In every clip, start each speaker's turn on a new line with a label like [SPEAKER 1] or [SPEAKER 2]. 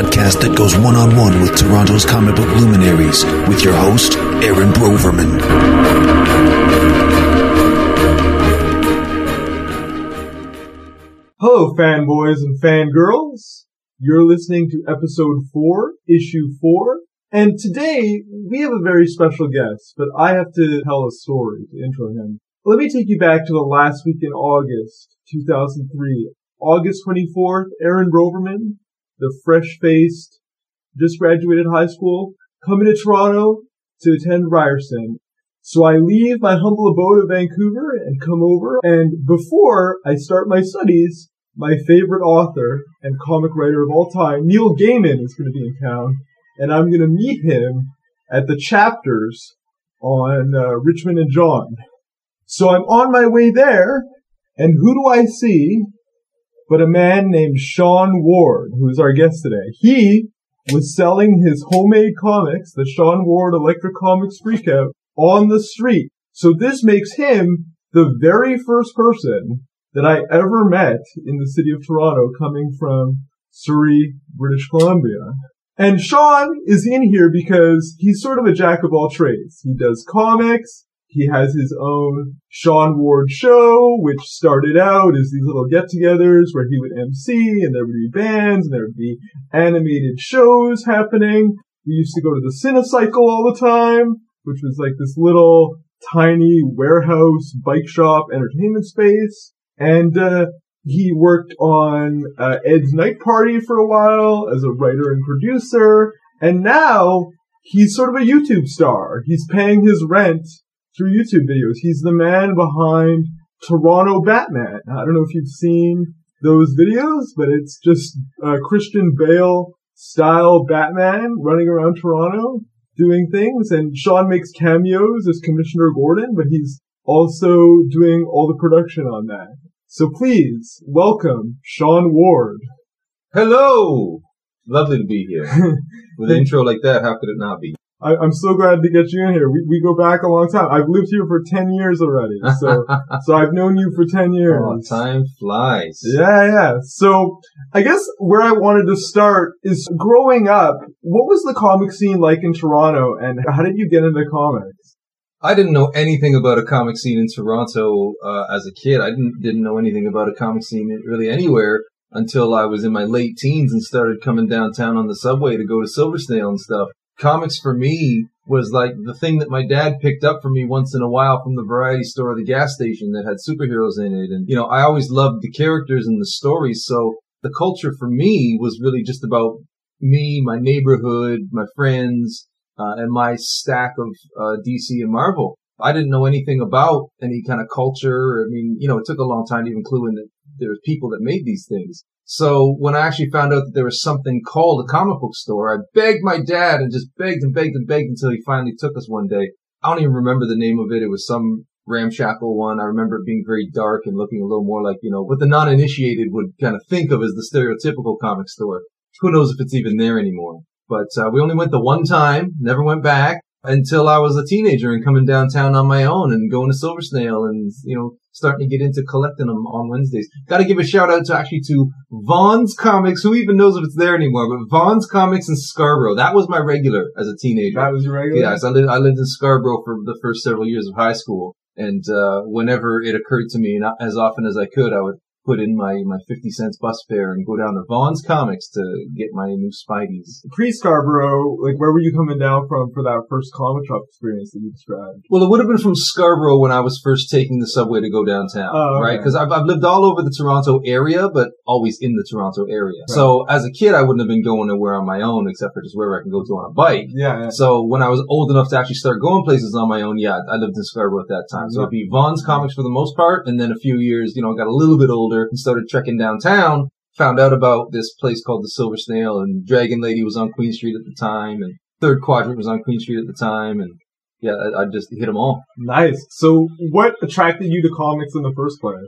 [SPEAKER 1] Podcast that goes one on one with Toronto's comic book luminaries, with your host, Aaron Broverman.
[SPEAKER 2] Hello, fanboys and fangirls. You're listening to episode 4, issue 4. And today, we have a very special guest, but I have to tell a story to intro him. Let me take you back to the last week in August 2003. August 24th, Aaron Broverman, the fresh-faced, just graduated high school, coming to Toronto to attend Ryerson. So I leave my humble abode of Vancouver and come over, and before I start my studies, my favorite author and comic writer of all time, Neil Gaiman, is going to be in town, and I'm going to meet him at the chapters on uh, Richmond and John. So I'm on my way there, and who do I see but a man named Sean Ward, who is our guest today. He was selling his homemade comics, the Sean Ward Electric Comics Freakout, on the street. So this makes him the very first person that I ever met in the city of Toronto coming from Surrey, British Columbia. And Sean is in here because he's sort of a jack of all trades. He does comics, he has his own Sean Ward show, which started out as these little get-togethers where he would MC and there would be bands and there would be animated shows happening. We used to go to the Cinecycle all the time, which was like this little tiny warehouse bike shop entertainment space. And, uh, he worked on uh, Ed's Night Party for a while as a writer and producer. And now he's sort of a YouTube star. He's paying his rent through YouTube videos. He's the man behind Toronto Batman. I don't know if you've seen those videos, but it's just uh, Christian Bale style Batman running around Toronto doing things. And Sean makes cameos as Commissioner Gordon, but he's also doing all the production on that. So please welcome Sean Ward.
[SPEAKER 3] Hello! Lovely to be here. With an intro like that, how could it not be?
[SPEAKER 2] I, am so glad to get you in here. We, we go back a long time. I've lived here for 10 years already. So, so I've known you for 10 years.
[SPEAKER 3] Oh, time flies.
[SPEAKER 2] Yeah, yeah. So I guess where I wanted to start is growing up, what was the comic scene like in Toronto and how did you get into comics?
[SPEAKER 3] I didn't know anything about a comic scene in Toronto uh, as a kid. I didn't didn't know anything about a comic scene really anywhere until I was in my late teens and started coming downtown on the subway to go to Silver Snail and stuff comics for me was like the thing that my dad picked up for me once in a while from the variety store or the gas station that had superheroes in it. And, you know, I always loved the characters and the stories. So the culture for me was really just about me, my neighborhood, my friends, uh, and my stack of uh, DC and Marvel. I didn't know anything about any kind of culture. I mean, you know, it took a long time to even clue in that there was people that made these things. So when I actually found out that there was something called a comic book store, I begged my dad and just begged and begged and begged until he finally took us one day. I don't even remember the name of it. It was some ramshackle one. I remember it being very dark and looking a little more like, you know, what the non-initiated would kind of think of as the stereotypical comic store. Who knows if it's even there anymore. But uh, we only went the one time, never went back until I was a teenager and coming downtown on my own and going to Silver Snail and, you know, starting to get into collecting them on Wednesdays. Got to give a shout out to actually to Vaughn's Comics. Who even knows if it's there anymore? But Vaughn's Comics in Scarborough. That was my regular as a teenager.
[SPEAKER 2] That was your regular.
[SPEAKER 3] Yes, I lived I lived in Scarborough for the first several years of high school, and uh, whenever it occurred to me, and as often as I could, I would put in my, my 50 cents bus fare and go down to Vaughn's Comics to get my new Spideys.
[SPEAKER 2] Pre Scarborough, like where were you coming down from for that first comic shop experience that you described?
[SPEAKER 3] Well, it would have been from Scarborough when I was first taking the subway to go downtown,
[SPEAKER 2] oh, okay.
[SPEAKER 3] right? Because I've, I've lived all over the Toronto area, but always in the Toronto area. Right. So as a kid, I wouldn't have been going nowhere on my own except for just wherever I can go to on a bike.
[SPEAKER 2] Yeah, yeah.
[SPEAKER 3] So when I was old enough to actually start going places on my own, yeah, I lived in Scarborough at that time. So it'd be Vaughn's Comics for the most part, and then a few years, you know, I got a little bit older and started trekking downtown, found out about this place called the Silver Snail and Dragon Lady was on Queen Street at the time and Third Quadrant was on Queen Street at the time and yeah, I, I just hit them all.
[SPEAKER 2] Nice. So what attracted you to comics in the first place?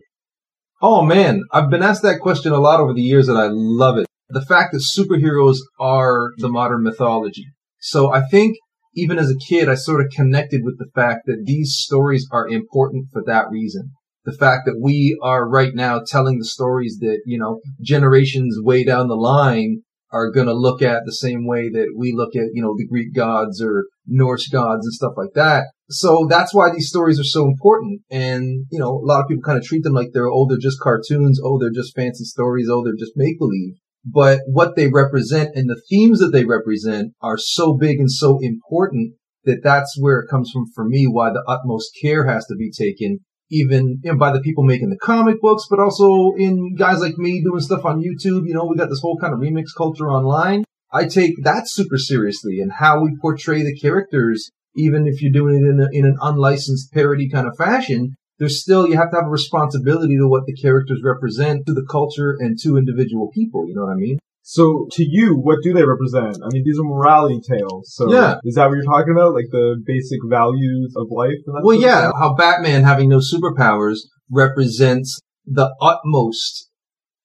[SPEAKER 3] Oh man, I've been asked that question a lot over the years and I love it. The fact that superheroes are the modern mythology. So I think even as a kid, I sort of connected with the fact that these stories are important for that reason the fact that we are right now telling the stories that, you know, generations way down the line are going to look at the same way that we look at, you know, the Greek gods or Norse gods and stuff like that. So that's why these stories are so important. And, you know, a lot of people kind of treat them like they're, oh, they're just cartoons. Oh, they're just fancy stories. Oh, they're just make believe. But what they represent and the themes that they represent are so big and so important that that's where it comes from for me, why the utmost care has to be taken even you know, by the people making the comic books, but also in guys like me doing stuff on YouTube. You know, we got this whole kind of remix culture online. I take that super seriously and how we portray the characters, even if you're doing it in, a, in an unlicensed parody kind of fashion, there's still, you have to have a responsibility to what the characters represent to the culture and to individual people. You know what I mean?
[SPEAKER 2] So to you, what do they represent? I mean, these are morality tales. So
[SPEAKER 3] Yeah.
[SPEAKER 2] is that what you're talking about? Like the basic values of life?
[SPEAKER 3] Well, yeah, how Batman having no superpowers represents the utmost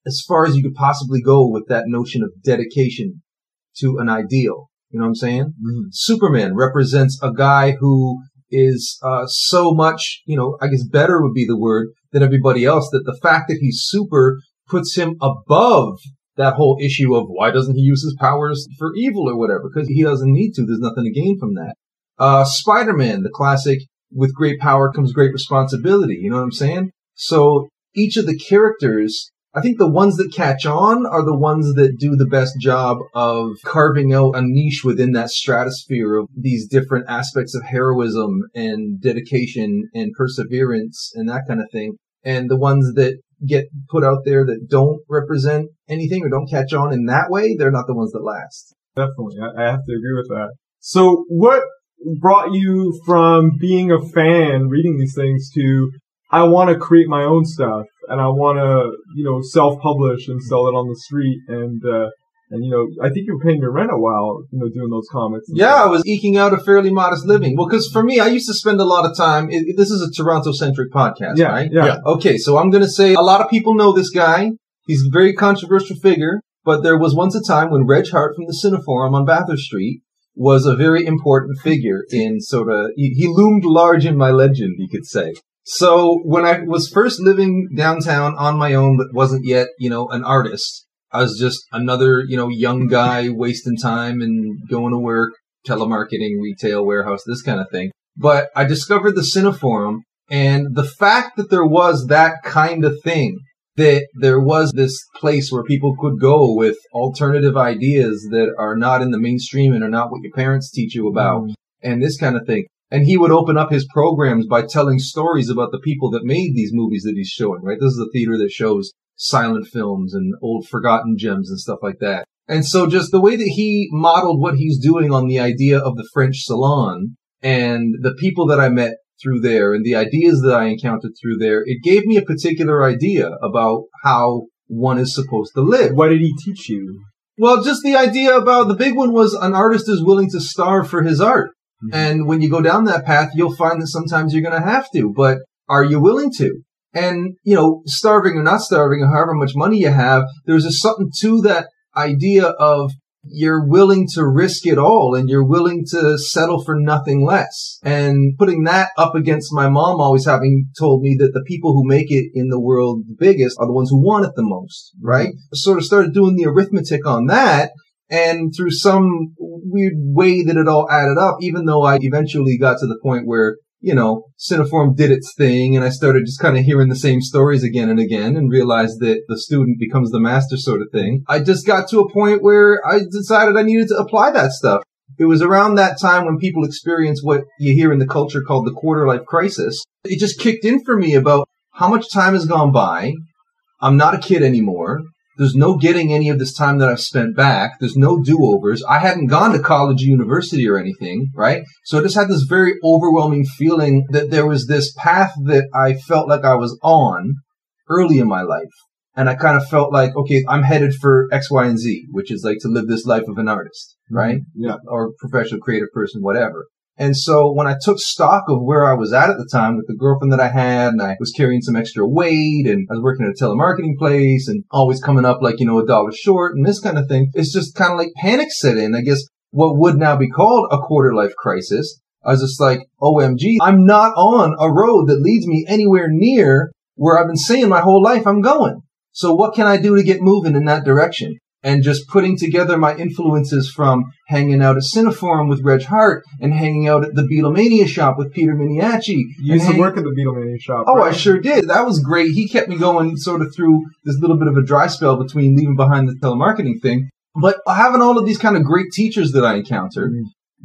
[SPEAKER 3] as far as you could possibly go with that notion of dedication to an ideal. You know what I'm saying?
[SPEAKER 2] Mhm.
[SPEAKER 3] Superman represents a guy who is uh, so much, you know, I guess better would be the word than everybody else. That the fact that he's super puts him above that whole issue of why doesn't he use his powers for evil or whatever? Because he doesn't need to. There's nothing to gain from that. Uh, Spider-Man, the classic, with great power comes great responsibility. You know what I'm saying? So each of the characters, I think the ones that catch on are the ones that do the best job of carving out a niche within that stratosphere of these different aspects of heroism and dedication and perseverance and that kind of thing. And the ones that get put out there that don't represent anything or don't catch on in that way, they're not the ones that last.
[SPEAKER 2] Definitely. I, have to agree with that. So what brought you from being a fan reading these things to I want to create my own stuff and I want to, you know, self-publish and sell it on the street and, uh, and you know, I think you were paying your rent a while, you know, doing those comics.
[SPEAKER 3] Yeah, I was eking out a fairly modest living. Well, because for me, I used to spend a lot of time. It, this is a Toronto-centric podcast,
[SPEAKER 2] yeah,
[SPEAKER 3] right?
[SPEAKER 2] yeah,
[SPEAKER 4] Yeah.
[SPEAKER 3] Okay, so I'm going to say a lot of people know this guy. He's a very controversial figure, but there was once a time when Reg Hartt from the Cineforum on Bathurst Street was a very important figure in sort of, he, he loomed large in my legend, you could say. So when I was first living downtown on my own, but wasn't yet, you know, an artist, I was just another, you know, young guy wasting time and going to work, telemarketing, retail, warehouse, this kind of thing. But I discovered the Cineforum and the fact that there was that kind of thing, that there was this place where people could go with alternative ideas that are not in the mainstream and are not what your parents teach you about
[SPEAKER 2] Mm.
[SPEAKER 3] and this kind of thing. And he would open up his programs by telling stories about the people that made these movies that he's showing, right? This is a theater that shows silent films and old forgotten gems and stuff like that. And so just the way that he modeled what he's doing on the idea of the French salon and the people that I met through there and the ideas that I encountered through there, it gave me a particular idea about how one is supposed to live.
[SPEAKER 2] What did he teach you?
[SPEAKER 3] Well, just the idea about the big one was an artist is willing to starve for his art.
[SPEAKER 2] Mhm.
[SPEAKER 3] And when you go down that path, you'll find that sometimes you're going to have to, but are you willing to? And, you know, starving or not starving, or however much money you have, there's a something to that idea of you're willing to risk it all and you're willing to settle for nothing less. And putting that up against my mom always having told me that the people who make it in the world the biggest are the ones who want it the most, right? Sort of started doing the arithmetic on that. And through some weird way that it all added up, even though I eventually got to the point where, you know, Cineforum did its thing and I started just kind of hearing the same stories again and again and realized that the student becomes the master sort of thing. I just got to a point where I decided I needed to apply that stuff. It was around that time when people experience what you hear in the culture called the quarter life crisis. It just kicked in for me about how much time has gone by. I'm not a kid anymore. There's no getting any of this time that I've spent back. There's no do-overs. I hadn't gone to college or university or anything, right? So I just had this very overwhelming feeling that there was this path that I felt like I was on early in my life. And I kind of felt like, okay, I'm headed for X, Y, and Z, which is like to live this life of an artist, mm-hmm. right?
[SPEAKER 2] Yeah.
[SPEAKER 3] Or professional creative person, whatever. And so when I took stock of where I was at at the time with the girlfriend that I had and I was carrying some extra weight and I was working at a telemarketing place and always coming up like, you know, a dollar short and this kind of thing, it's just kind of like panic set in. I guess what would now be called a quarter life crisis. I was just like, OMG, I'm not on a road that leads me anywhere near where I've been saying my whole life I'm going. So what can I do to get moving in that direction? And just putting together my influences from hanging out at Cineforum with Reg Hartt and hanging out at the Beatlemania shop with Peter Miniacci.
[SPEAKER 2] You used to work at the Beatlemania shop.
[SPEAKER 3] Oh, I sure did. That was great. He kept me going sort of through this little bit of a dry spell between leaving behind the telemarketing thing. But having all of these kind of great teachers that I encountered
[SPEAKER 2] Mhm.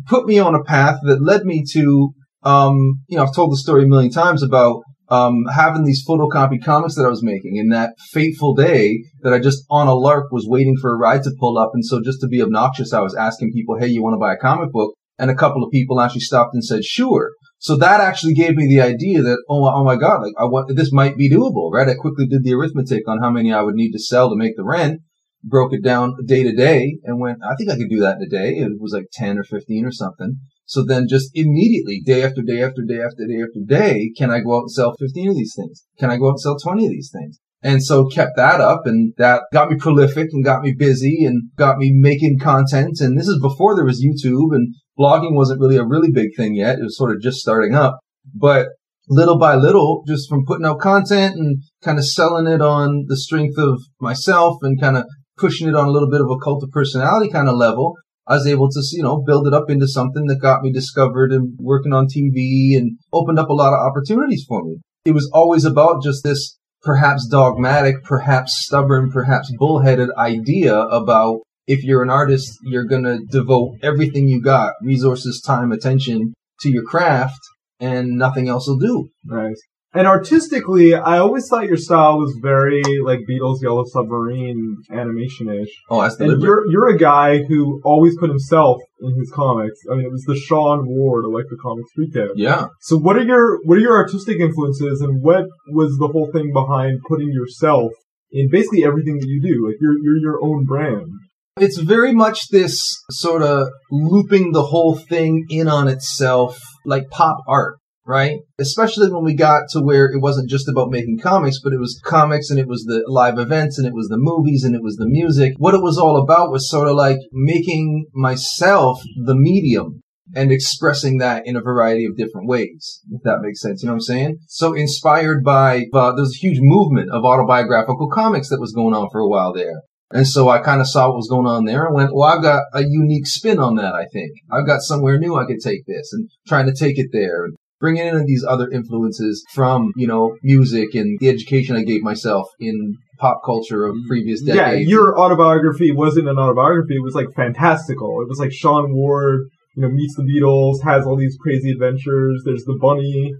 [SPEAKER 3] put me on a path that led me to, um, you know, I've told the story a million times about um, having these photocopied comics that I was making and that fateful day that I just on a lark was waiting for a ride to pull up. And so just to be obnoxious, I was asking people, Hey, you want to buy a comic book? And a couple of people actually stopped and said, sure. So that actually gave me the idea that, oh, oh my God, like I want, this might be doable, right? I quickly did the arithmetic on how many I would need to sell to make the rent, broke it down day to day and went, I think I could do that in a day. It was like 10 or 15 or something. So then just immediately, day after day after day after day after day, can I go out and sell 15 of these things? Can I go out and sell 20 of these things? And so kept that up and that got me prolific and got me busy and got me making content. And this is before there was YouTube and blogging wasn't really a really big thing yet. It was sort of just starting up, but little by little, just from putting out content and kind of selling it on the strength of myself and kind of pushing it on a little bit of a cult of personality kind of level, I was able to, you know, build it up into something that got me discovered and working on TV and opened up a lot of opportunities for me. It was always about just this perhaps dogmatic, perhaps stubborn, perhaps bullheaded idea about if you're an artist, you're going to devote everything you got, resources, time, attention to your craft and nothing else will do.
[SPEAKER 2] Nice. And artistically, I always thought your style was very like Beatles Yellow Submarine animation-ish.
[SPEAKER 3] Oh, that's
[SPEAKER 2] And
[SPEAKER 3] deliberate.
[SPEAKER 2] you're you're a guy who always put himself in his comics. I mean, it was the Sean Ward like the comic street kid.
[SPEAKER 3] Yeah.
[SPEAKER 2] So what are your what are your artistic influences, and what was the whole thing behind putting yourself in basically everything that you do? Like you're you're your own brand.
[SPEAKER 3] It's very much this sort of looping the whole thing in on itself, like pop art, right? Especially when we got to where it wasn't just about making comics, but it was comics and it was the live events and it was the movies and it was the music. What it was all about was sort of like making myself the medium and expressing that in a variety of different ways, if that makes sense. You know what I'm saying? So inspired by, uh, there was a huge movement of autobiographical comics that was going on for a while there. And so I kind of saw what was going on there and went, well, I've got a unique spin on that, I think. I've got somewhere new I could take this and trying to take it there bringing in these other influences from, you know, music and the education I gave myself in pop culture of previous decades.
[SPEAKER 2] Yeah, your autobiography wasn't an autobiography. It was like fantastical. It was like Sean Ward, you know, meets the Beatles, has all these crazy adventures. There's the bunny.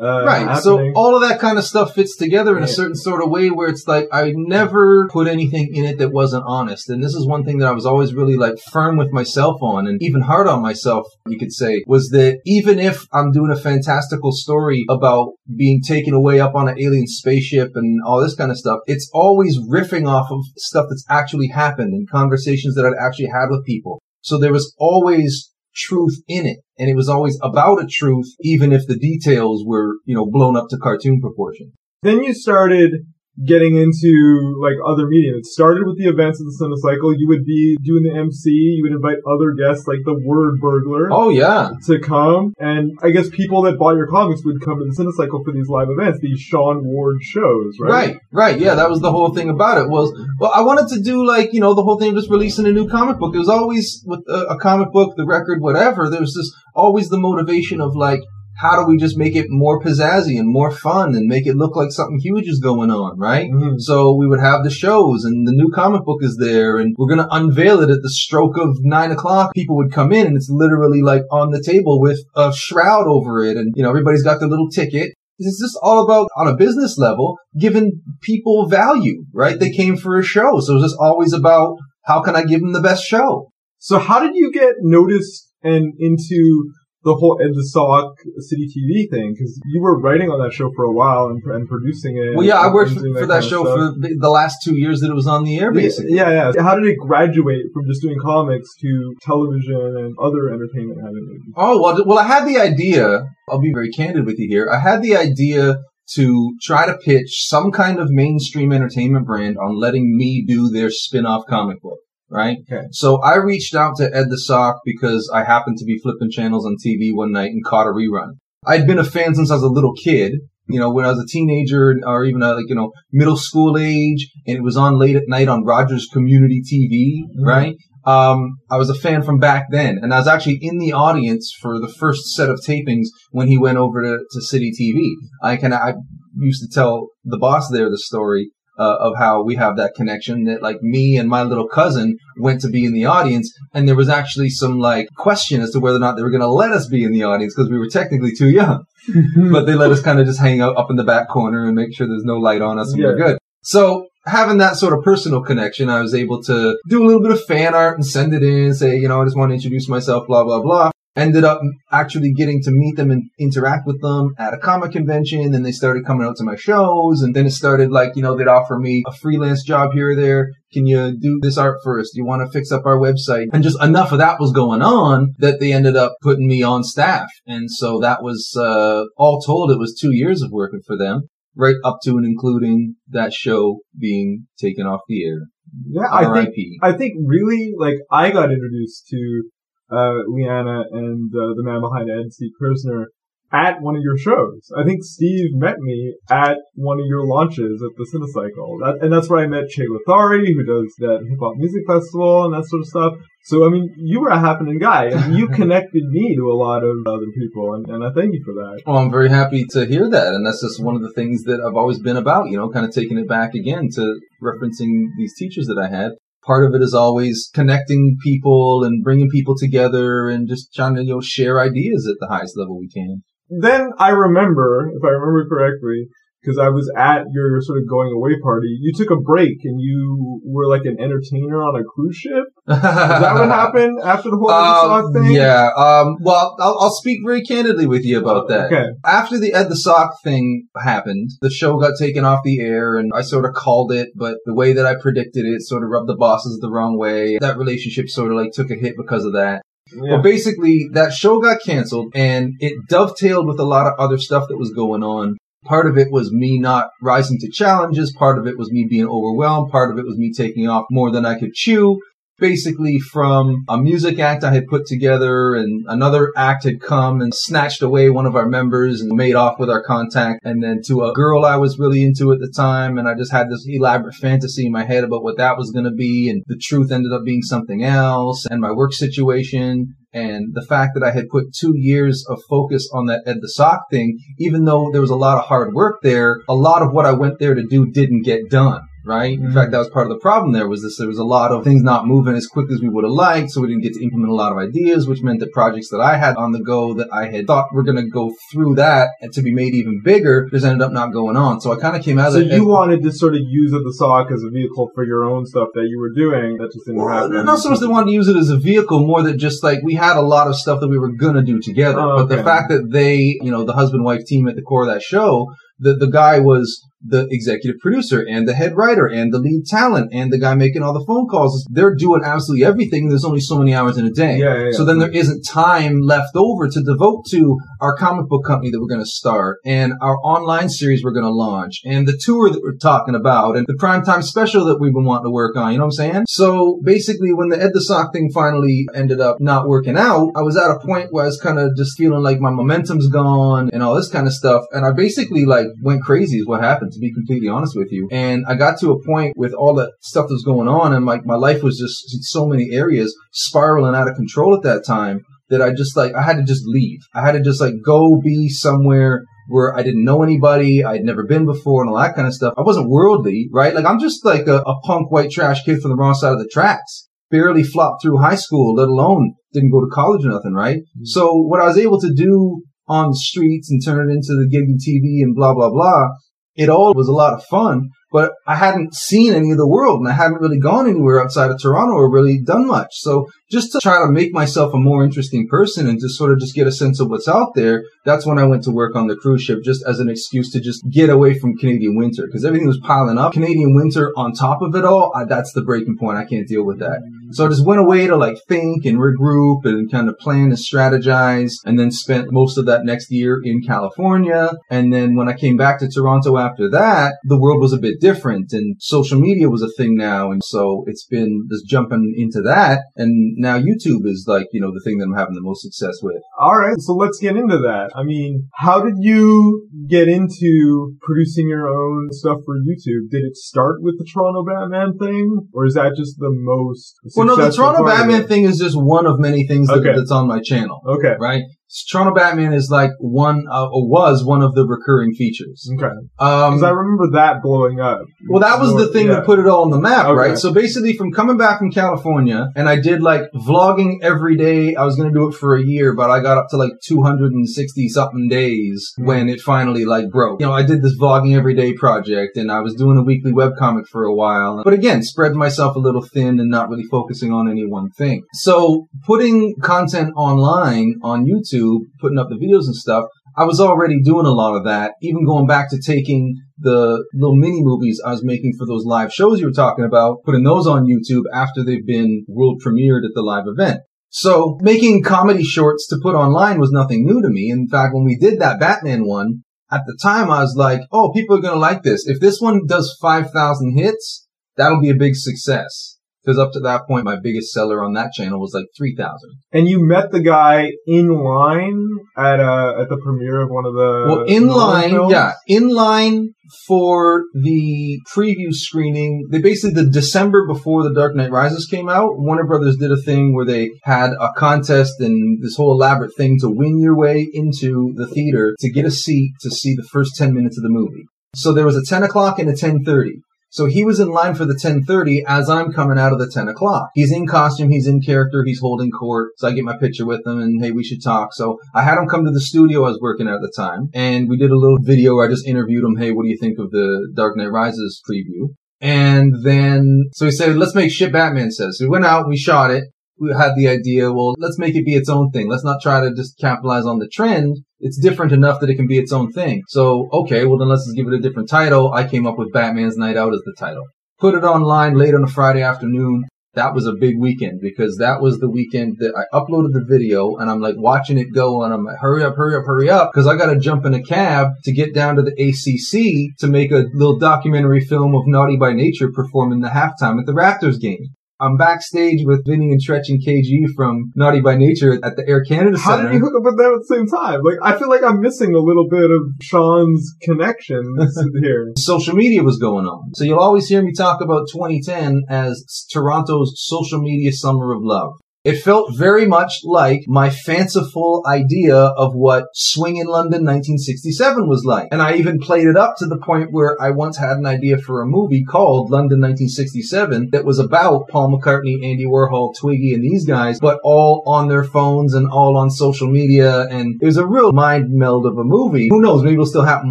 [SPEAKER 2] Uh,
[SPEAKER 3] Right. So all of that kind of stuff fits together in a certain sort of way where it's like I never put anything in it that wasn't honest. And this is one thing that I was always really like firm with myself on and even hard on myself, you could say, was that even if I'm doing a fantastical story about being taken away up on an alien spaceship and all this kind of stuff, it's always riffing off of stuff that's actually happened and conversations that I'd actually had with people. So there was always truth in it. And it was always about a truth, even if the details were, you know, blown up to cartoon proportion.
[SPEAKER 2] Then you started getting into like other media. It started with the events of the Cinecycle. You would be doing the MC. You would invite other guests like the Word Burglar
[SPEAKER 3] Oh yeah.
[SPEAKER 2] to come, and I guess people that bought your comics would come to the Cinecycle for these live events, these Sean Ward shows, right?
[SPEAKER 3] Right, right. Yeah, that was the whole thing about it was, well, I wanted to do like, you know, the whole thing of just releasing a new comic book. It was always with a, a comic book, the record, whatever. There was just always the motivation of like, how do we just make it more pizzazzy and more fun and make it look like something huge is going on, right?
[SPEAKER 2] Mhm.
[SPEAKER 3] So we would have the shows and the new comic book is there and we're going to unveil it at the stroke of nine o'clock. People would come in and it's literally like on the table with a shroud over it. And, you know, everybody's got their little ticket. It's just all about on a business level, giving people value, right? They came for a show. So it's just always about how can I give them the best show?
[SPEAKER 2] So how did you get noticed and into the whole Ed the Sock City TV thing? Because you were writing on that show for a while and, and producing it.
[SPEAKER 3] Well, yeah, I worked for,
[SPEAKER 2] doing
[SPEAKER 3] for that show for the, the last two years that it was on the air, basically.
[SPEAKER 2] Yeah, yeah. How did it graduate from just doing comics to television and other entertainment avenues?
[SPEAKER 3] Oh well, well, I had the idea. I'll be very candid with you here. I had the idea to try to pitch some kind of mainstream entertainment brand on letting me do their spin-off comic book. Right.
[SPEAKER 2] Okay.
[SPEAKER 3] So I reached out to Ed the Sock because I happened to be flipping channels on TV one night and caught a rerun. I'd been a fan since I was a little kid. you know, when I was a teenager or even uh, like, you know, middle school age and it was on late at night on Rogers Community TV,
[SPEAKER 2] Mhm.
[SPEAKER 3] right? Um, I was a fan from back then and I was actually in the audience for the first set of tapings when he went over to, to City TV. I can, I used to tell the boss there the story. Uh, of how we have that connection that like me and my little cousin went to be in the audience and there was actually some like question as to whether or not they were going to let us be in the audience because we were technically too young but they let us kind of just hang out up in the back corner and make sure there's no light on us and we're good. So having that sort of personal connection, I was able to do a little bit of fan art and send it in, and say, you know, I just want to introduce myself, blah, blah, blah. Ended up actually getting to meet them and interact with them at a comic convention. Then they started coming out to my shows. And then it started like, you know, they'd offer me a freelance job here or there. Can you do this art for us? Do you want to fix up our website? And just enough of that was going on that they ended up putting me on staff. And so that was, uh, all told, it was two years of working for them, right up to and including that show being taken off the air.
[SPEAKER 2] Yeah, I think I think really like I got introduced to uh, Liana and uh, the man behind Ed, Steve Kerzner, at one of your shows. I think Steve met me at one of your launches at the Cinecycle, that, and that's where I met Che Kothari, who does that hip hop music festival and that sort of stuff. So I mean, you were a happening guy, and you connected me to a lot of other people, and, and I thank you for that.
[SPEAKER 3] Well, I'm very happy to hear that. And that's just one of the things that I've always been about, you know, kind of taking it back again to referencing these teachers that I had. Part of it is always connecting people and bringing people together and just trying to, you know, share ideas at the highest level we can.
[SPEAKER 2] then I remember, if I remember correctly, because I was at your sort of going away party, you took a break and you were like an entertainer on a cruise ship. Is that what happened after the whole
[SPEAKER 3] Um,
[SPEAKER 2] Sock thing?
[SPEAKER 3] yeah. Um, well, I'll, I'll speak very candidly with you about that.
[SPEAKER 2] Okay.
[SPEAKER 3] After the Ed the Sock thing happened, the show got taken off the air and I sort of called it, but the way that I predicted it sort of rubbed the bosses the wrong way. That relationship sort of like took a hit because of that.
[SPEAKER 2] Yeah.
[SPEAKER 3] Well, basically, that show got canceled and it dovetailed with a lot of other stuff that was going on. Part of it was me not rising to challenges. Part of it was me being overwhelmed. Part of it was me taking off more than I could chew. Basically, from a music act I had put together and another act had come and snatched away one of our members and made off with our contact. And then to a girl I was really into at the time. And I just had this elaborate fantasy in my head about what that was going to be. And the truth ended up being something else and my work situation and the fact that I had put two years of focus on that Ed the Sock thing, even though there was a lot of hard work there, a lot of what I went there to do didn't get done. Right. In
[SPEAKER 2] Mhm.
[SPEAKER 3] fact, that was part of the problem there was this, there was a lot of things not moving as quick as we would have liked. So we didn't get to implement a lot of ideas, which meant that projects that I had on the go that I had thought were going to go through that and to be made even bigger, just ended up not going on. So I kind of came out
[SPEAKER 2] So
[SPEAKER 3] of it.
[SPEAKER 2] you wanted to sort of use the sock as a vehicle for your own stuff that you were doing that just didn't
[SPEAKER 3] Well,
[SPEAKER 2] happen.
[SPEAKER 3] not so much they wanted to use it as a vehicle, more that just like we had a lot of stuff that we were gonna do together.
[SPEAKER 2] Oh,
[SPEAKER 3] But the fact that they, you know, the husband wife team at the core of that show, the the guy was the executive producer and the head writer and the lead talent and the guy making all the phone calls. They're doing absolutely everything. There's only so many hours in a day.
[SPEAKER 2] Yeah, yeah, yeah.
[SPEAKER 3] So then there isn't time left over to devote to our comic book company that we're going to start and our online series we're going to launch and the tour that we're talking about and the primetime special that we've been wanting to work on. You know what I'm saying? So basically when the Ed the Sock thing finally ended up not working out, I was at a point where I was kind of just feeling like my momentum's gone and all this kind of stuff. And I basically like went crazy is what happened to be completely honest with you. And I got to a point with all that stuff that was going on and like my life was just in so many areas spiraling out of control at that time that I just like I had to just leave. I had to just like go be somewhere where I didn't know anybody, I'd never been before and all that kind of stuff. I wasn't worldly, right? Like I'm just like a, a punk white trash kid from the wrong side of the tracks. Barely flopped through high school, let alone didn't go to college or nothing, right? Mm-hmm. So what I was able to do on the streets and turn it into the gig and TV and blah, blah, blah, it all was a lot of fun, but I hadn't seen any of the world and I hadn't really gone anywhere outside of Toronto or really done much. So just to try to make myself a more interesting person and to sort of just get a sense of what's out there, that's when I went to work on the cruise ship just as an excuse to just get away from Canadian winter because everything was piling up. Canadian winter on top of it all, I, that's the breaking point. I can't deal with that. So I just went away to like think and regroup and kind of plan and strategize and then spent most of that next year in California. And then when I came back to Toronto after that, the world was a bit different and social media was a thing now. And so it's been just jumping into that. And now YouTube is like, you know, the thing that I'm having the most success with.
[SPEAKER 2] All right, so let's get into that. I mean, how did you get into producing your own stuff for YouTube? Did it start with the Toronto Batman thing, or is that just the most?
[SPEAKER 3] Well, no, the Toronto Batman thing is just one of many things that,
[SPEAKER 2] Okay.
[SPEAKER 3] that's on my channel,
[SPEAKER 2] Okay,
[SPEAKER 3] right? Toronto Batman is like one, uh, was one of the recurring features.
[SPEAKER 2] okay.
[SPEAKER 3] Um,
[SPEAKER 2] Because I remember that blowing up.
[SPEAKER 3] Well, that was the thing
[SPEAKER 2] Yeah.
[SPEAKER 3] that put it all on the map,
[SPEAKER 2] Okay.
[SPEAKER 3] right? So basically, from coming back from California, and I did like vlogging every day. I was going to do it for a year, but I got up to like 260 something days
[SPEAKER 2] Mhm.
[SPEAKER 3] when it finally like broke. You know, I did this vlogging every day project, and I was doing a weekly webcomic for a while. But again, spread myself a little thin and not really focusing on any one thing. So putting content online on YouTube, putting up the videos and stuff, I was already doing a lot of that, even going back to taking the little mini movies I was making for those live shows you were talking about, putting those on YouTube after they've been world premiered at the live event. So making comedy shorts to put online was nothing new to me. In fact, when we did that Batman one, at the time I was like, oh, people are going to like this. If this one does 5,000 hits, that'll be a big success. Because up to that point, my biggest seller on that channel was like 3,000.
[SPEAKER 2] And you met the guy in line at uh at the premiere of one of the
[SPEAKER 3] Well, in line,
[SPEAKER 2] films?
[SPEAKER 3] yeah, in line for the preview screening. They basically the December before the Dark Knight Rises came out. Warner Brothers did a thing where they had a contest and this whole elaborate thing to win your way into the theater to get a seat to see the first ten minutes of the movie. So there was a ten o'clock and a ten thirty. So he was in line for the 10:30 as I'm coming out of the 10 o'clock. He's in costume, he's in character, he's holding court. So I get my picture with him, and hey, we should talk. So I had him come to the studio I was working at the time, and we did a little video where I just interviewed him. Hey, what do you think of the Dark Knight Rises preview? And then so he said, let's make shit Batman says. So we went out, we shot it. We had the idea, well, let's make it be its own thing. Let's not try to just capitalize on the trend it's different enough that it can be its own thing. So, okay, well then let's just give it a different title. I came up with Batman's Night Out as the title. Put it online late on a Friday afternoon. That was a big weekend because that was the weekend that I uploaded the video and I'm like watching it go and I'm like, hurry up, hurry up, hurry up. Cause I got to jump in a cab to get down to the ACC to make a little documentary film of Naughty by Nature performing the halftime at the Raptors game. I'm backstage with Vinny and Treach and KG from Naughty by Nature at the Air Canada
[SPEAKER 2] How
[SPEAKER 3] Center.
[SPEAKER 2] did you hook up with them at the same time? Like, I feel like I'm missing a little bit of Sean's connections here.
[SPEAKER 3] social media was going on. So you'll always hear me talk about 2010 as Toronto's social media summer of love. It felt very much like my fanciful idea of what Swinging London 1967 was like. And I even played it up to the point where I once had an idea for a movie called London 1967 that was about Paul McCartney, Andy Warhol, Twiggy, and these guys, but all on their phones and all on social media. And it was a real mind meld of a movie. Who knows? Maybe it'll still happen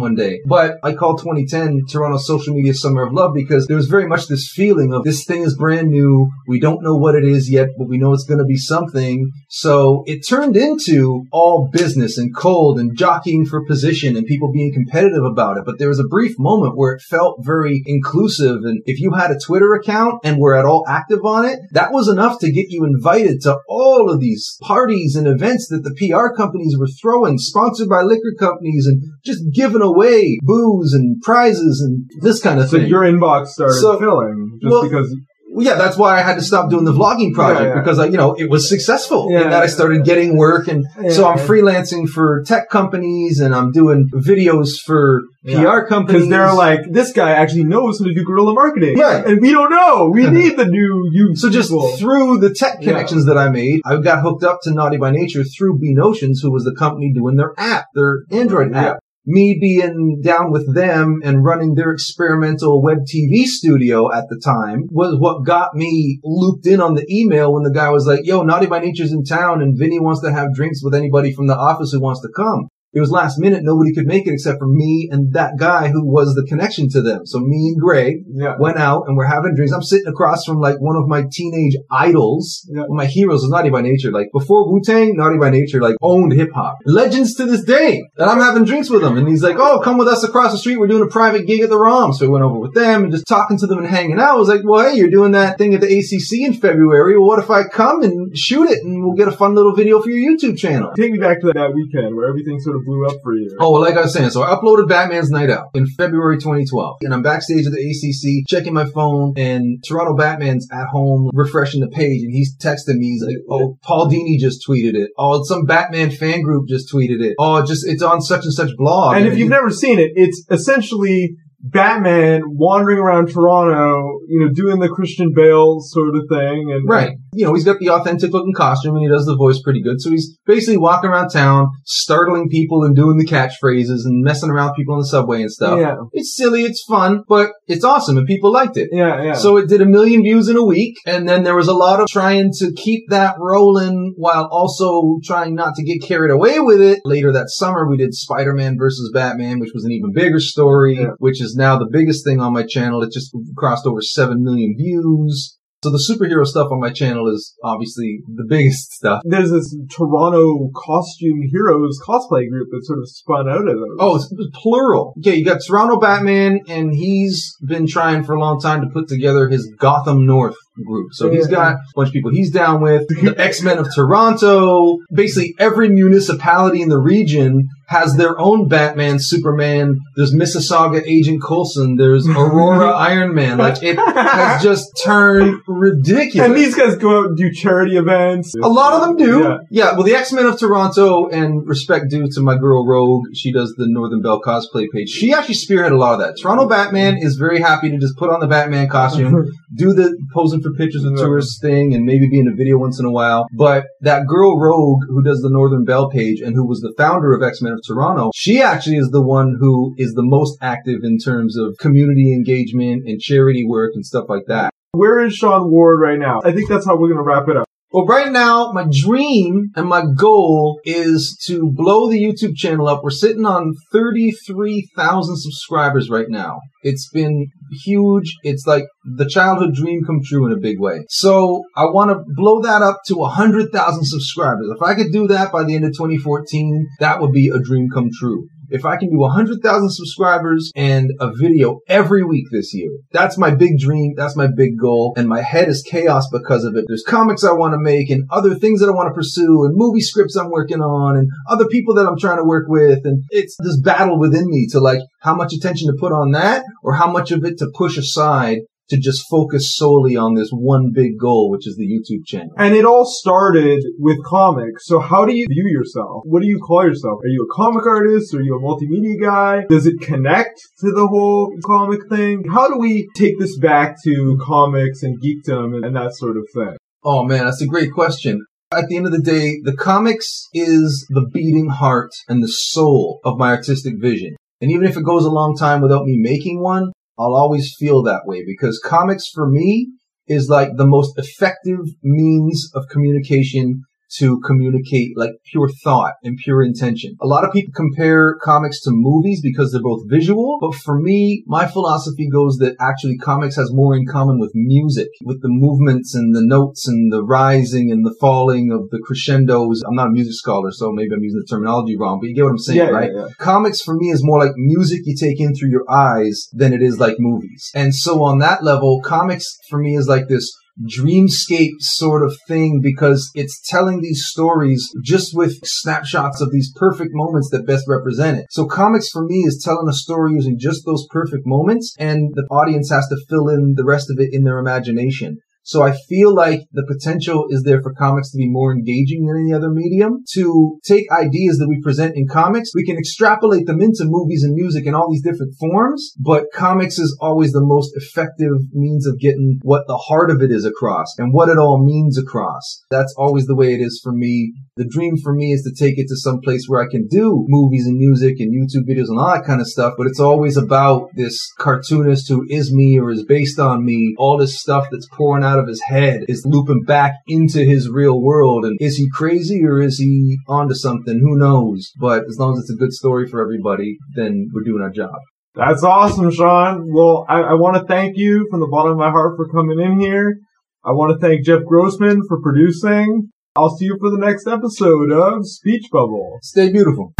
[SPEAKER 3] one day. But I call 2010 Toronto social media summer of love because there was very much this feeling of this thing is brand new. We don't know what it is yet, but we know it's going to be something. So it turned into all business and cold and jockeying for position and people being competitive about it. But there was a brief moment where it felt very inclusive. And if you had a Twitter account and were at all active on it, that was enough to get you invited to all of these parties and events that the PR companies were throwing, sponsored by liquor companies and just giving away booze and prizes and this kind of
[SPEAKER 2] So
[SPEAKER 3] thing.
[SPEAKER 2] your inbox started
[SPEAKER 3] So-
[SPEAKER 2] filling just
[SPEAKER 3] well,
[SPEAKER 2] because.
[SPEAKER 3] Well, yeah, that's why I had to stop doing the vlogging project
[SPEAKER 2] Yeah, yeah.
[SPEAKER 3] because I, you know, it was successful
[SPEAKER 2] Yeah,
[SPEAKER 3] and that I started getting work. And so I'm freelancing for tech companies and I'm doing videos for. PR companies.
[SPEAKER 2] Because they're like, this guy actually knows how to do guerrilla marketing.
[SPEAKER 3] Right.
[SPEAKER 2] And we don't know. We need the new you.
[SPEAKER 3] So just
[SPEAKER 2] people.
[SPEAKER 3] through the tech connections that I made, I got hooked up to Naughty by Nature through B Notions, who was the company doing their app, their Android app. Me being down with them and running their experimental web TV studio at the time was what got me looped in on the email when the guy was like, yo, Naughty by Nature's in town and Vinny wants to have drinks with anybody from the office who wants to come. It was last minute. Nobody could make it except for me and that guy who was the connection to them. So me and Greg
[SPEAKER 2] yeah.
[SPEAKER 3] went out and we're having drinks. I'm sitting across from like one of my teenage idols,
[SPEAKER 2] Yeah.
[SPEAKER 3] my heroes was Naughty by Nature. Like before Wu Tang, Naughty by Nature like owned hip hop. Legends to this day. And I'm having drinks with him and he's like, oh, come with us across the street. We're doing a private gig at the ROM. So we went over with them and just talking to them and hanging out. I was like, well, hey, you're doing that thing at the ACC in February. Well, what if I come and and shoot it, and we'll get a fun little video for your YouTube channel.
[SPEAKER 2] Take me back to that weekend where everything sort of blew up for you.
[SPEAKER 3] Oh, well, like I was saying, so I uploaded Batman's Night Out in February 2012, and I'm backstage at the ACC checking my phone, and Toronto Batman's at home refreshing the page, and he's texting me. He's like, "Oh, Paul Dini just tweeted it. Oh, some Batman fan group just tweeted it. Oh, just it's on such and such blog."
[SPEAKER 2] and if you've never seen it, it's essentially Batman wandering around Toronto, you know, doing the Christian Bale sort of thing, and
[SPEAKER 3] Right. You know, he's got the authentic looking costume and he does the voice pretty good. So he's basically walking around town, startling people and doing the catchphrases and messing around with people on the subway and stuff.
[SPEAKER 2] Yeah.
[SPEAKER 3] It's silly, it's fun, but it's awesome and people liked it.
[SPEAKER 2] yeah, yeah.
[SPEAKER 3] So it did a million views in a week, and then there was a lot of trying to keep that rolling while also trying not to get carried away with it. Later that summer, we did Spider-Man versus Batman, which was an even bigger story,
[SPEAKER 2] Yeah.
[SPEAKER 3] which is now the biggest thing on my channel. It just crossed over 7 million views. So the superhero stuff on my channel is obviously the biggest stuff.
[SPEAKER 2] There's this Toronto costume heroes cosplay group that sort of spun out of those.
[SPEAKER 3] Oh, it's plural. Okay, you got Toronto Batman, and he's been trying for a long time to put together his Gotham North group. So he's got a bunch of people he's down with. The X-Men of Toronto. Basically, every municipality in the region has their own Batman, Superman. There's Mississauga Agent Coulson. There's Aurora Iron Man. Like, it has just turned ridiculous.
[SPEAKER 2] and these guys go out and do charity events.
[SPEAKER 3] A lot of them do.
[SPEAKER 2] Yeah.
[SPEAKER 3] Yeah. well, the X Men of Toronto, and respect due to my girl Rogue, she does the Northern Belle cosplay page. She actually spearheaded a lot of that. Toronto Batman is very happy to just put on the Batman costume, do the posing for pictures with tourists thing, and maybe be in a video once in a while. But that girl Rogue, who does the Northern Belle page and who was the founder of X Men of Toronto, she actually is the one who is the most active in terms of community engagement and charity work and stuff like that.
[SPEAKER 2] Where is Sean Ward right now? I think that's how we're going to wrap it up.
[SPEAKER 3] Well, right now, my dream and my goal is to blow the YouTube channel up. We're sitting on 33,000 subscribers right now. It's been huge. It's like the childhood dream come true in a big way. So I want to blow that up to 100,000 subscribers. If I could do that by the end of 2014, that would be a dream come true. If I can do 100,000 subscribers and a video every week this year, that's my big dream. That's my big goal. And my head is chaos because of it. There's comics I want to make and other things that I want to pursue and movie scripts I'm working on and other people that I'm trying to work with. And it's this battle within me to like how much attention to put on that or how much of it to push aside to just focus solely on this one big goal, which is the YouTube channel.
[SPEAKER 2] And it all started with comics. So how do you view yourself? What do you call yourself? Are you a comic artist? Are you a multimedia guy? Does it connect to the whole comic thing? How do we take this back to comics and geekdom and, and that sort of thing?
[SPEAKER 3] Oh man, that's a great question. At the end of the day, the comics is the beating heart and the soul of my artistic vision. And even if it goes a long time without me making one, I'll always feel that way because comics for me is like the most effective means of communication to communicate like pure thought and pure intention. A lot of people compare comics to movies because they're both visual, but for me, my philosophy goes that actually comics has more in common with music, with the movements and the notes and the rising and the falling of the crescendos. I'm not a music scholar, so maybe I'm using the terminology wrong, but you get what I'm saying,
[SPEAKER 2] Yeah, yeah,
[SPEAKER 3] right?
[SPEAKER 2] yeah.
[SPEAKER 3] Comics for me is more like music you take in through your eyes than it is like movies. And so on that level, comics for me is like this dreamscape sort of thing because it's telling these stories just with snapshots of these perfect moments that best represent it. So comics for me is telling a story using just those perfect moments and the audience has to fill in the rest of it in their imagination. So I feel like the potential is there for comics to be more engaging than any other medium. To take ideas that we present in comics, we can extrapolate them into movies and music and all these different forms, but comics is always the most effective means of getting what the heart of it is across and what it all means across. That's always the way it is for me. The dream for me is to take it to some place where I can do movies and music and YouTube videos and all that kind of stuff, but it's always about this cartoonist who is me or is based on me. All this stuff that's pouring out of his head is looping back into his real world. And is he crazy or is he onto something? Who knows? But as long as it's a good story for everybody, then we're doing our job.
[SPEAKER 2] That's awesome, Sean. Well, I, I want to thank you from the bottom of my heart for coming in here. I want to thank Jeff Grossman for producing. I'll see you for the next episode of Speech Bubble.
[SPEAKER 3] Stay beautiful.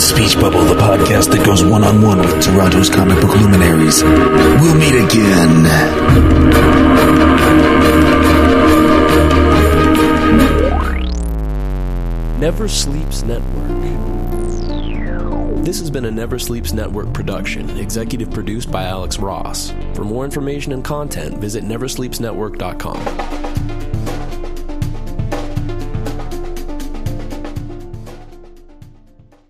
[SPEAKER 3] Speech Bubble, the podcast that goes one on one with Toronto's comic book luminaries. We'll meet again.
[SPEAKER 4] Never Sleeps Network. This has been a Never Sleeps Network production, executive produced by Alex Ross. For more information and content, visit neversleepsnetwork.com.